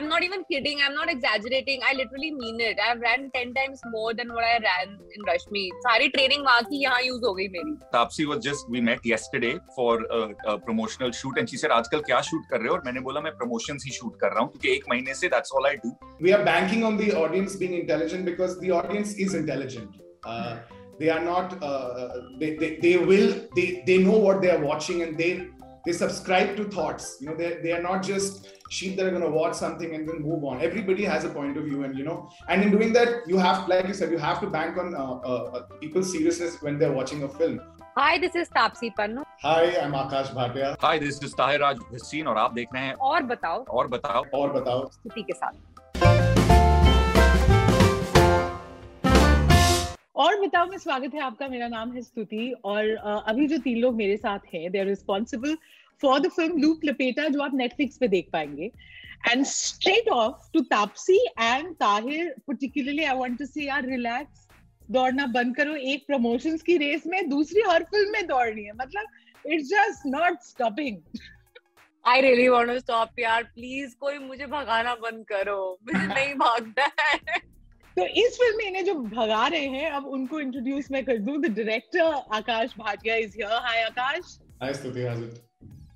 I'm not even kidding. I'm not exaggerating. I literally mean it. I've ran 10 times more than what I ran in Rashmi. Sari training wahan ki yahan use ho gayi meri. Taapsee was just, we met yesterday for a, a promotional shoot and she said, आजकल क्या shoot कर रहे हो? और "I'm मैं promotions ही shoot कर रहा हूँ क्योंकि एक महीने से that's all I do. We are banking on the audience being intelligent because the audience is intelligent. Uh, they are not, uh, uh they, they, they will, they, they know what they are watching and they they subscribe to thoughts. You know they, they are not just sheep that are going to watch something and then move on. Everybody has a point of view and you know and in doing that you have like you said you have to bank on uh, uh, uh people's seriousness when they're watching a film. Hi, this is Taapsee Pannu. Hi, I'm Akash Bhatia. Hi, this is Tahir Raj Bhasin और आप देख रहे हैं और बताओ। और बताओ। और बताओ। स्तुति के साथ। और बताओ में स्वागत है आपका। मेरा नाम है स्तुति और अभी जो तीन लोग मेरे साथ हैं they are responsible for the film Loop Lapeta जो आप नेटफ्लिक्स पे देख पाएँगे. And straight off to Taapsee and Tahir particularly I want to say यार रिलैक्स दौड़ना बंद करो. एक प्रमोशंस की रेस में दूसरी हर फ़िल्म में दौड़नी है. मतलब it's just not stopping I really want to stop यार. प्लीज़ कोई मुझे भगाना बंद करो. मुझे नहीं भागना है. तो इस फ़िल्म में इन्हें जो भगा रहे हैं अब उनको इंट्रोड्यूस मैं कर दूँ. The director Akash Bhatia is here hi Akash. Hi, Stuti. How's it?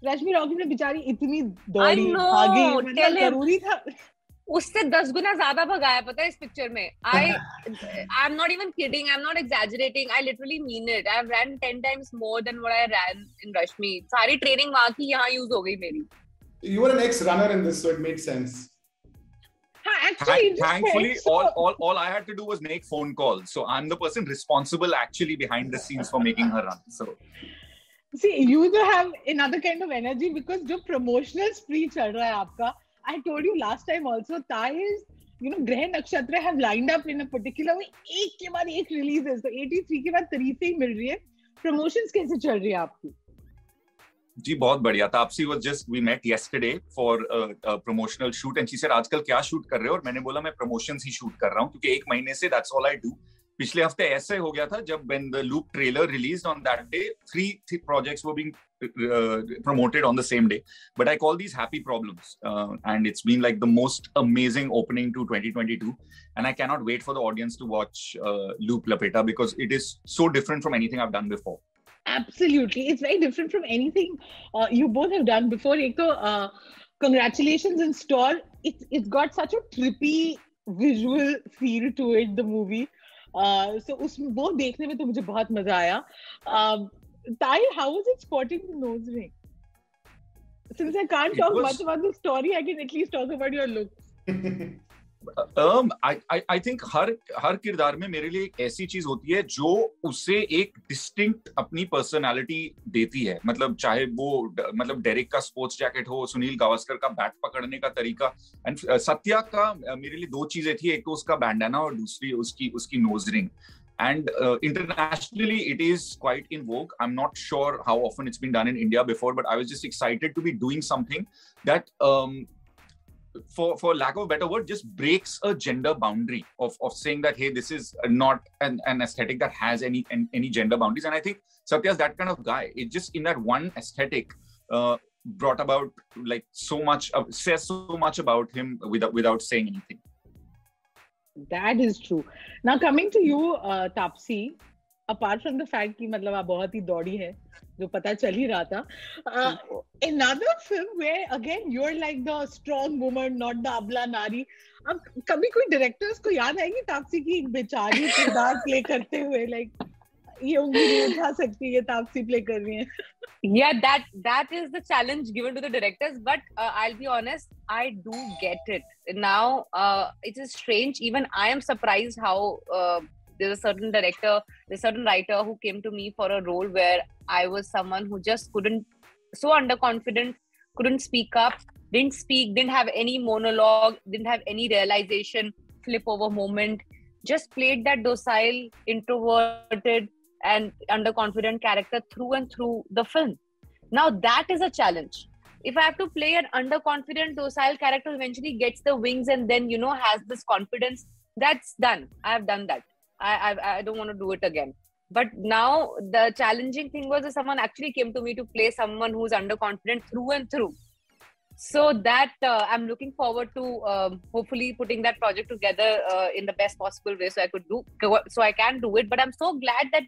Rashmi Rocky ने बेचारी इतनी दौड़ी भागी मतलब. ज़रूरी था उससे दस गुना ज़्यादा भगाया पता है इस पिक्चर में I I am not even kidding I am not exaggerating I literally mean it I run ten times more than what I ran in Rashmi सारी ट्रेनिंग वहाँ की यहाँ यूज़ हो गई मेरी You were an ex-runner in this, so it made sense. हाँ actually Thank- thankfully all, all all I had to do was make phone calls so I'm the person responsible actually behind the scenes for making her run so see you do have another kind of energy because जो promotional spree चल रहा है आपका I told you last time also Tahir you know ग्रह नक्षत्र have lined up in a particular way एक के बाद एक releases तो 83 के बाद तारीफें ही मिल रही है promotions कैसे चल रही है आपकी जी बहुत बढ़िया Taapsee we met yesterday for a, a promotional shoot and she said आजकल क्या shoot कर रहे हो और मैंने बोला मैं promotions ही shoot कर रहा हूँ क्योंकि एक महीने से that's all I do पिछले हफ्ते ऐसे हो गया था जब when the loop trailer released on that day three, three projects were being uh, promoted on the same day but I call these happy problems uh, and it's been like the most amazing opening to 2022 and I cannot wait for the audience to watch uh, Loop Lapeta because it is so different from anything I've done before Absolutely. It's very different from anything uh, you both have done before. Ek to, uh, congratulations in store. It's it's got such a trippy visual feel to it, the movie. Uh, so उस वो देखने में तो मुझे बहुत मज़ा आया. ताई how how was it spotting the nose ring? Since I can't It talk was- much about the story, I can at least talk about your looks. um, I, I, I think हर हर किरदार में मेरे लिए एक ऐसी चीज़ होती है जो उसे एक डिस्टिंग अपनी पर्सनैलिटी देती है। मतलब चाहे वो मतलब डेरिक का स्पोर्ट्स जैकेट हो सुनील गावस्कर का बैट पकड़ने का तरीका। एंड uh, सत्या का uh, मेरे लिए दो चीज़ें थी एक तो उसका बैंडाना और दूसरी उसकी उसकी nose ring and internationally it is quite in vogue I am not sure how often it's been done in India before but I was just excited to be doing something that for for lack of a better word just breaks a gender boundary of of saying that hey this is not an, an aesthetic that has any an, any gender boundaries and i think satya's that kind of guy it just in that one aesthetic uh, brought about like so much uh, says so much about him without without saying anything That is true. Now coming to you, uh, Taapsee, apart from the fact कि मतलब आप बहुत ही दौड़ी है जो पता चल ही रहा था uh, another film where again you're like the strong woman not the abla nari अब कभी कोई डायरेक्टर्स को याद आएगी तापसी की एक बेचारी किरदार प्ले करते हुए लाइक ये उंगली नहीं उठा सकती ये तापसी प्ले कर रही है yeah that that is the challenge given to the directors but uh, i'll be honest i do get it now uh, it is strange even i am surprised how uh, there's a certain director there's a certain writer who came to me for a role where i was someone who just couldn't so underconfident couldn't speak up didn't speak didn't have any monologue didn't have any realization flip over moment just played that docile introverted and underconfident character through and through the film. Now that is a challenge. If I have to play an underconfident, docile character eventually gets the wings and then you know has this confidence, that's done. I have done that. I I, I don't want to do it again. But now the challenging thing was that someone actually came to me to play someone who's underconfident through and through. So that uh, I'm looking forward to um, hopefully putting that project together uh, in the best possible way, so I could do so I can do it. But I'm so glad that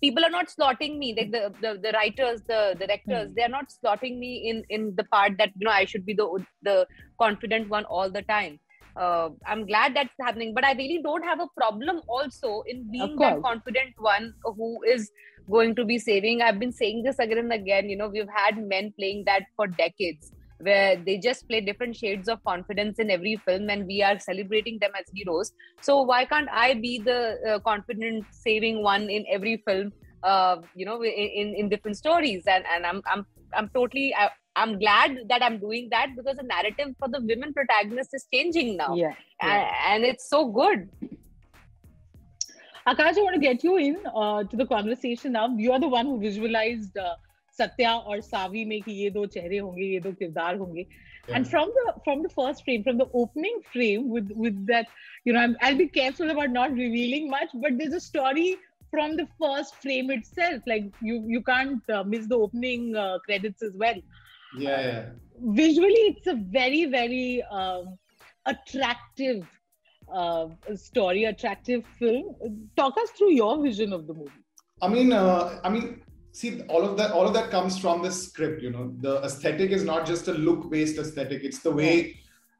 people are not slotting me like the the, the writers the directors mm. they are not slotting me in in the part that you know i should be the the confident one all the time uh, i'm glad that's happening but i really don't have a problem also in being that confident one who is going to be saving. I've been saying this again and again you know we've had men playing that for decades where they just play different shades of confidence in every film and we are celebrating them as heroes. So why can't i be the uh, confident saving one in every film uh, you know in in different stories? And and i'm i'm i'm totally I'm glad that I'm doing that because the narrative for the women protagonists is changing now. Yeah. yeah. And, it's so good. Akash, I want to get you in uh, to the conversation now. You're the one who visualized uh, Satya or Savi mein these two faces chehre honge, ye do. Yeah. And from the from the first frame, from the opening frame, with with that, you know, i will be careful about not revealing much, but there's a story from the first frame itself. Like you you can't uh, miss the opening uh, credits as well yeah, yeah. Visually it's a very very um, attractive uh, story attractive film. Talk us through your vision of the movie. I mean uh, i mean see all of that all of that comes from the script you know. The aesthetic is not just a look based aesthetic. It's the way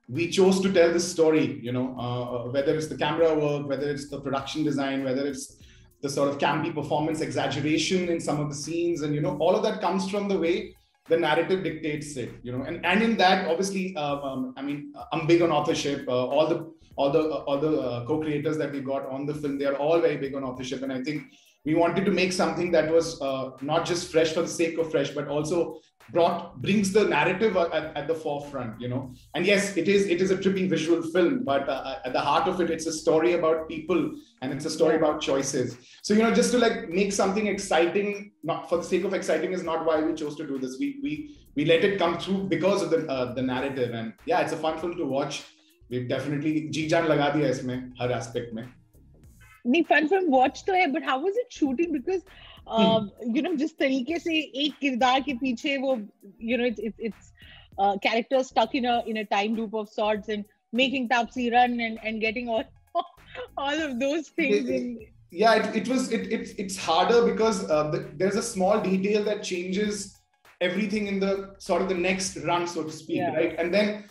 we chose to tell this story you know. Uh, uh, whether it's the camera work whether it's the production design whether it's the sort of campy performance exaggeration in some of the scenes and you know all of that comes from the way the narrative dictates it you know and and in that obviously uh, um, i mean i'm big on authorship. Uh, all the all the uh, all the uh, co-creators that we got on the film they are all very big on authorship. And i think we wanted to make something that was uh, not just fresh for the sake of fresh but also brought brings the narrative at, at, the forefront you know? And yes it is it is a tripping visual film but uh, uh at the heart of it it's a story about people and it's a story about choices. So you know just to like make something exciting not for the sake of exciting is not why we chose to do this. We we we let it come through because of the uh, the narrative. And yeah it's a fun film to watch. We've definitely ji jaan laga diya isme har aspect mein. nahi fun film watch to hai but how was it shooting? Because you know जिस तरीके से एक किरदार के पीछे वो you know it's it's character stuck in a in a time loop of sorts and making Taapsee run and and getting all all of those things in yeah it, it was it, it it's harder because uh, the, there's a small detail that changes everything in the sort of the next run so to speak yeah. right and then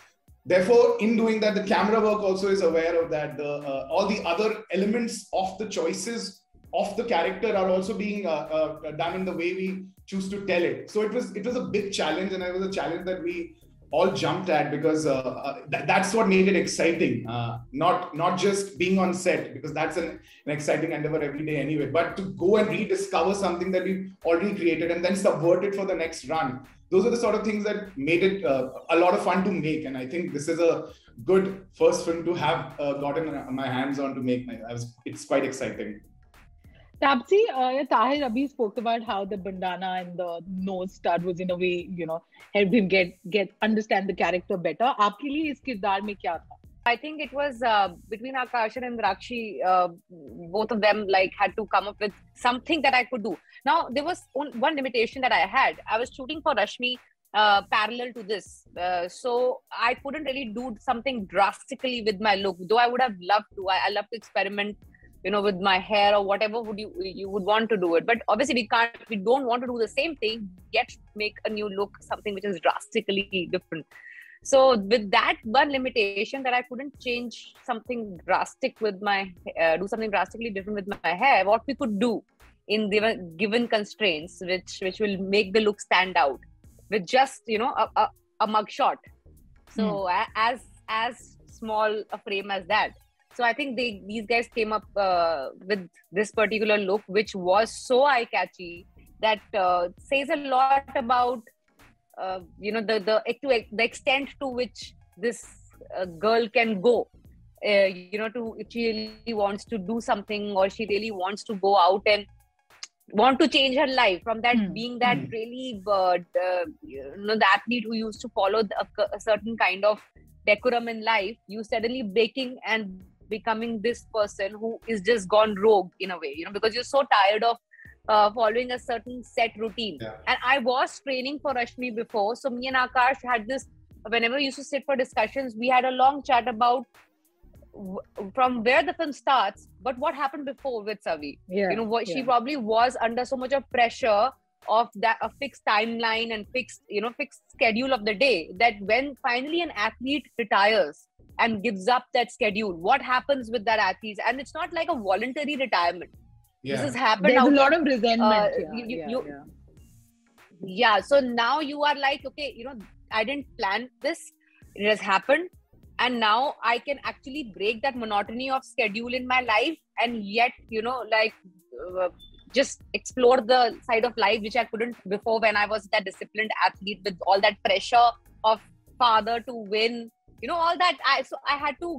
therefore in doing that the camera work also is aware of that the uh, all the other elements of the choices of the character are also being uh, uh, done in the way we choose to tell it so it was it was a big challenge and it was a challenge that we all jumped at because uh, uh, th- that's what made it exciting uh, not not just being on set because that's an, an exciting endeavor every day anyway but to go and rediscover something that we've already created and then subvert it for the next run those are the sort of things that made it uh, a lot of fun to make. And I think this is a good first film to have gotten my hands on to make. Was, it's quite exciting. Taapsee, uh, Tahir Rabi spoke about how the bandana and the nose stud was in a way, you know, helped him get get understand the character better. आपके लिए इस किरदार में क्या था? I think it was uh, between Akash and Rakshi, uh, both of them like had to come up with something that I could do. Now there was one limitation that I had. I was shooting for Rashmi uh, parallel to this, uh, so I couldn't really do something drastically with my look. Though I would have loved to. I, I love to experiment you know, with my hair or whatever would you you would want to do it. But obviously we can't. We don't want to do the same thing. Yet make a new look, something which is drastically different so with that one limitation that i couldn't change something drastic with my uh, do something drastically different with my hair what we could do in given given constraints which which will make the look stand out with just you know a, a, a mug shot so mm. as as small a frame as that so i think they these guys came up uh, with this particular look which was so eye catchy that uh, says a lot about uh, you know the the the extent to which this uh, girl can go uh, you know to if she really wants to do something or she really wants to go out and want to change her life from that mm. being that mm. really uh, you know the athlete who used to follow the, a, a, certain kind of decorum in life you suddenly breaking and becoming this person who is just gone rogue in a way, you know, because you're so tired of uh, following a certain set routine. Yeah. And I was training for Rashmi before, so me and Akash had this. Whenever we used to sit for discussions, we had a long chat about from where the film starts, but what happened before with Savi Yeah. you know what she probably was under so much of pressure of that a fixed timeline and fixed you know fixed schedule of the day that when finally an athlete retires and gives up that schedule what happens with that athlete and it's not like a voluntary retirement Yeah. this has happened There's out a lot of, of resentment. uh, yeah, you- you- yeah, you- yeah. yeah so now you are like okay you know i didn't plan this it has happened and now i can actually break that monotony of schedule in my life and yet you know like uh, just explore the side of life which i couldn't before when i was that disciplined athlete with all that pressure of father to win you know all that i so i had to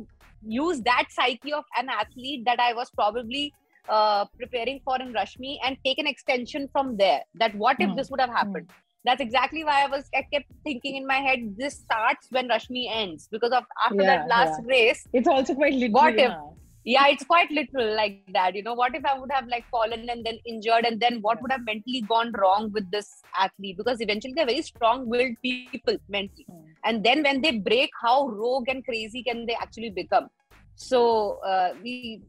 use that psyche of an athlete that i was probably uh, preparing for in Rashmi and take an extension from there. That what if Hmm. this would have happened? That's exactly why I was I kept thinking in my head. This starts when Rashmi ends because of after Yeah, that last race. It's also quite literal. What if- huh? Yeah, it's quite literal like that. You know, what if I would have like fallen and then injured, and then what Yeah. would have mentally gone wrong with this athlete? Because eventually they're very strong-willed people mentally, Hmm. and then when they break, how rogue and crazy can they actually become? So uh, we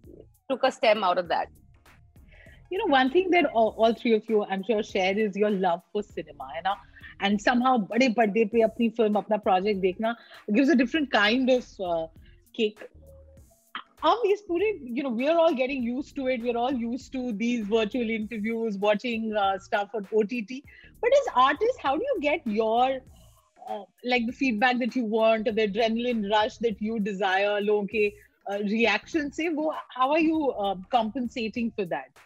took a stem out of that. you know one thing that all, all three of you i'm sure share is your love for cinema है ना and somehow बड़े पर्दे पे अपनी film अपना project देखना gives a different kind of uh, kick अब इस पूरे you know we're all getting used to it we're all used to these virtual interviews watching uh, stuff on OTT but as artists how do you get your uh, like the feedback that you want or the adrenaline rush that you desire लोगों के uh, reaction से वो how are you uh, compensating for that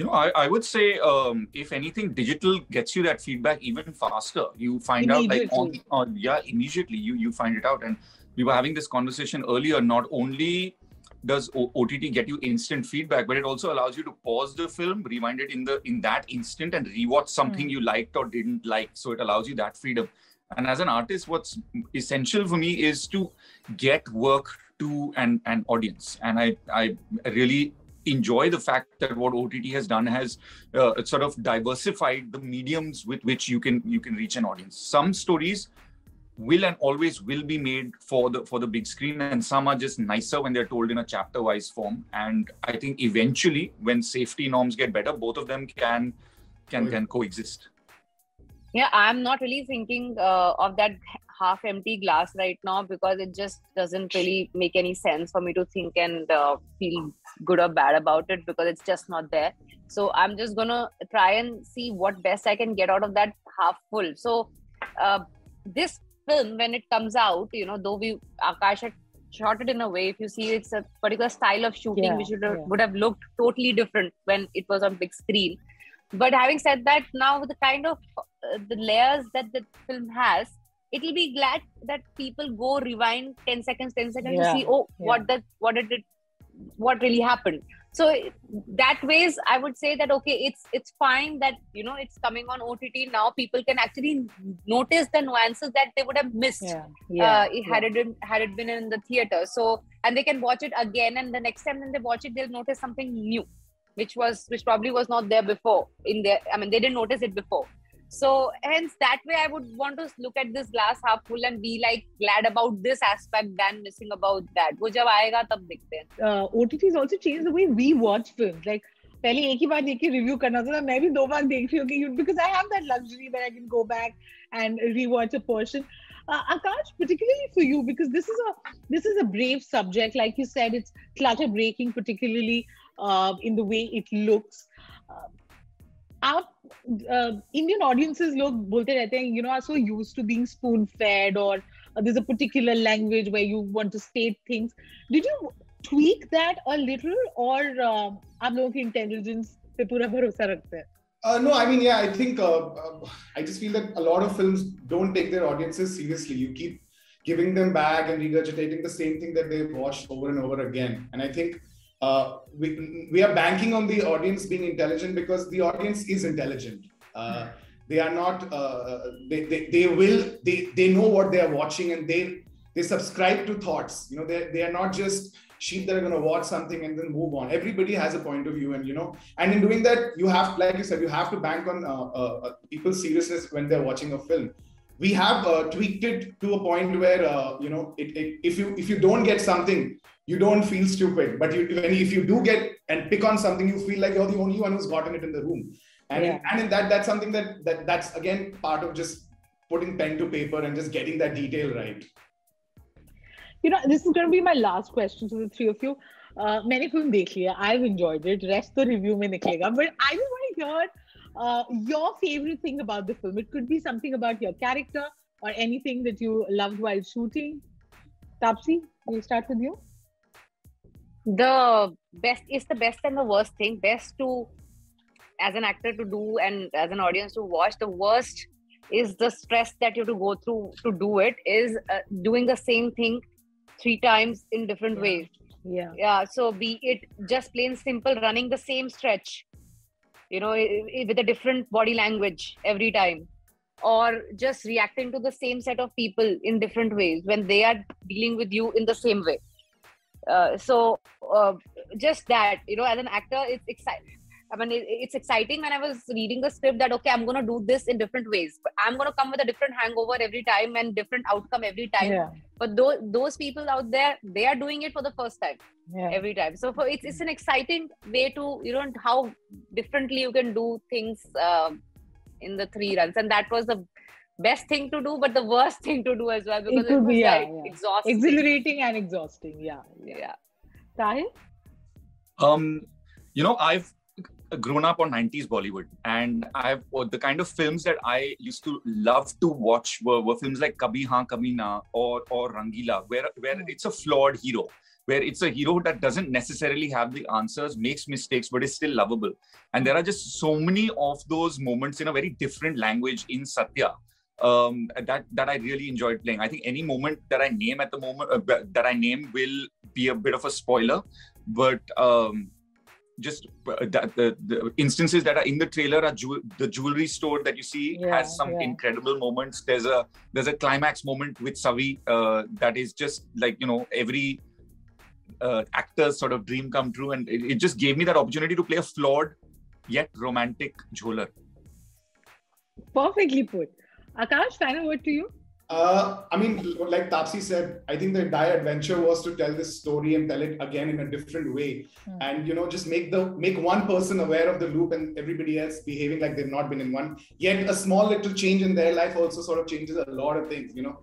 you know, I, I would say, um, if anything, digital gets you that feedback even faster. You find out like on, on yeah, immediately you you find it out. And we were having this conversation earlier. Not only does O- OTT get you instant feedback, but it also allows you to pause the film, rewind it in the in that instant, and rewatch something you liked or didn't like. So it allows you that freedom. And as an artist, what's essential for me is to get work to an an audience, and I I really enjoy the fact that what OTT has done has uh, sort of diversified the mediums with which you can you can reach an audience. Some stories will and always will be made for the for the big screen, and some are just nicer when they're told in a chapter wise form. And I think eventually, when safety norms get better, both of them can can can coexist. Yeah, I'm not really thinking uh, of that half empty glass right now because it just doesn't really make any sense for me to think and uh, feel good or bad about it because it's just not there. So I'm just gonna try and see what best I can get out of that half full. So uh, this film, when it comes out, you know, though we Akash had shot it in a way, if you see, it's a particular style of shooting Yeah, which would have, yeah. would have looked totally different when it was on big screen. But having said that, now with the kind of uh, the layers that the film has, it'll be glad that people go rewind 10 seconds, 10 seconds Yeah, to see, oh, what that, what did it, what really happened. So that ways, I would say that okay, it's it's fine that you know it's coming on OTT now. People can actually notice the nuances that they would have missed yeah uh, it had it been, had it been in the theater. So and they can watch it again, and the next time when they watch it, they'll notice something new, which was which probably was not there before. In there, I mean, they didn't notice it before. So hence that way, I would want to look at this glass half full and be like glad about this aspect than missing about that. वो जब आएगा तब देखते हैं. uh, OTTs also changed the way we watch films. Like पहले एक ही बार देख के रिव्यू करना था मैं भी दो बार देख रही हूँ कि because I have that luxury that I can go back and rewatch a portion. Uh, Akash, particularly for you, because this is a this is a brave subject. Like you said, it's clutter breaking, particularly uh, in the way it looks. Uh, आप uh, Indian audiences लोग बोलते रहते हैं you know are so used to being spoon fed or uh, there's a particular language where you want to state things. Did you tweak that a little or uh, आप लोगों की intelligence पे पूरा भरोसा रखते हैं Uh, no, I mean, yeah, I think uh, uh, I just feel that a lot of films don't take their audiences seriously. You keep giving them back and regurgitating the same thing that they've watched over and over again. And I think uh, we, we are banking on the audience being intelligent because the audience is intelligent. Uh, they are not, uh, they, they, they will, they, they know what they are watching and they, they subscribe to thoughts. You know, they they are not just sheep that are going to watch something and then move on. Everybody has a point of view, and you know, and in doing that, you have, like you said, you have to bank on uh, uh, uh people's seriousness when they're watching a film. We have uh, tweaked it to a point where uh, you know, it, it, if you if you don't get something, you don't feel stupid. But you, if you do get and pick on something, you feel like you're the only one who's gotten it in the room. And, and that, that's something that, that that's again part of just putting pen to paper and just getting that detail right. You know, this is going to be my last question to the three of you. Many uh, films, I've enjoyed it. Rest the review, me But I just want to hear uh, your favorite thing about the film. It could be something about your character or anything that you loved while shooting. Taapsee, we'll start with you the best is the best and the worst thing. Best to as an actor to do and as an audience to watch. The worst is the stress that you have to go through to do it is uh, doing the same thing three times in different yeah. ways. Yeah. Yeah so be it just plain simple running the same stretch you know with a different body language every time or just reacting to the same set of people in different ways when they are dealing with you in the same way uh, so uh, just that you know as an actor it's exciting I mean, it's exciting when I was reading the script that okay, I'm gonna do this in different ways, but I'm gonna come with a different hangover every time and different outcome every time. Yeah. But those those people out there, they are doing it for the first time yeah. every time. So for it's it's an exciting way to you know how differently you can do things uh, in the three runs, and that was the best thing to do, but the worst thing to do as well because it, it was be, yeah, like yeah. exhausting, exhilarating and exhausting. Yeah, yeah. yeah. Tahir? Um, you know, I've grown up on 90s Bollywood, and I've the kind of films that I used to love to watch were, were films like Kabhi Haan Kabhi Na or or Rangeela, where where hmm. it's a flawed hero, where it's a hero that doesn't necessarily have the answers, makes mistakes, but is still lovable. And there are just so many of those moments in a very different language in Satya. Um, that that I really enjoyed playing. I think any moment that I name at the moment uh, that I name will be a bit of a spoiler, but um, just uh, that the, the instances that are in the trailer are ju- the jewelry store that you see yeah, has some yeah. incredible moments there's a there's a climax moment with savi uh, that is just like you know every uh, actor's sort of dream come true and it, it, just gave me that opportunity to play a flawed yet romantic jeweler. perfectly put akash final word to you uh, I mean, like Taapsee said, I think the entire adventure was to tell this story and tell it again in a different way, mm. and you know, just make the make one person aware of the loop and everybody else behaving like they've not been in one. Yet a small little change in their life also sort of changes a lot of things. You know,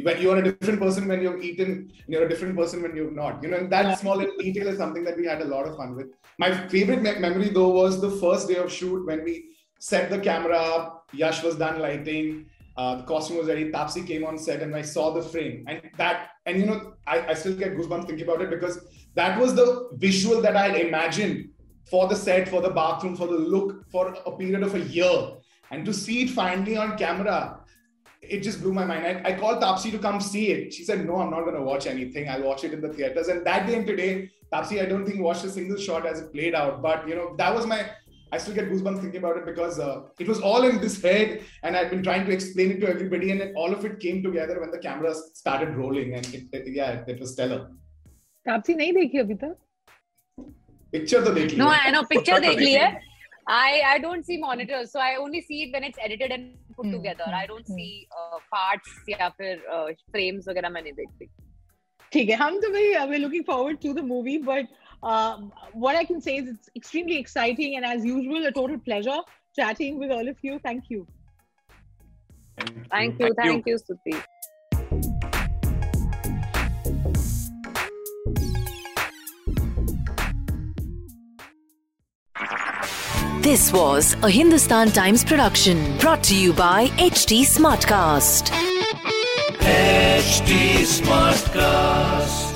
when you're a different person when you've eaten, you're a different person when you've not. You know, and that small little detail is something that we had a lot of fun with. My favorite me- memory though was the first day of shoot when we set the camera up. Yash was done lighting uh, the costume was ready. Taapsee came on set and I saw the frame. And that, and you know, I, I still get goosebumps thinking about it because that was the visual that I had imagined for the set, for the bathroom, for the look for a period of a year. And to see it finally on camera, it just blew my mind. I, I called Taapsee to come see it. She said, No, I'm not going to watch anything. I'll watch it in the theaters. And that day and today, Taapsee, I don't think watched a single shot as it played out. But, you know, that was my I still get goosebumps thinking about it because uh, it was all in this head, and I've been trying to explain it to everybody, and then all of it came together when the cameras started rolling, and it, it, yeah, it, it was stellar. Taapsee नहीं देखी अभी तक? Picture तो देख No, I know picture देख ली है. I I don't see monitors, so I only see it when it's edited and put hmm. together. I don't hmm. see uh, parts या फिर uh, frames वगैरह मैं नहीं देखती. ठीक है हम तो भाई we're looking forward to the movie, but um, what I can say is it's extremely exciting and, as usual, a total pleasure chatting with all of you. Thank you. Thank you. Thank, you, thank you, This was a Hindustan Times production brought to you by HT Smartcast. HT Smartcast.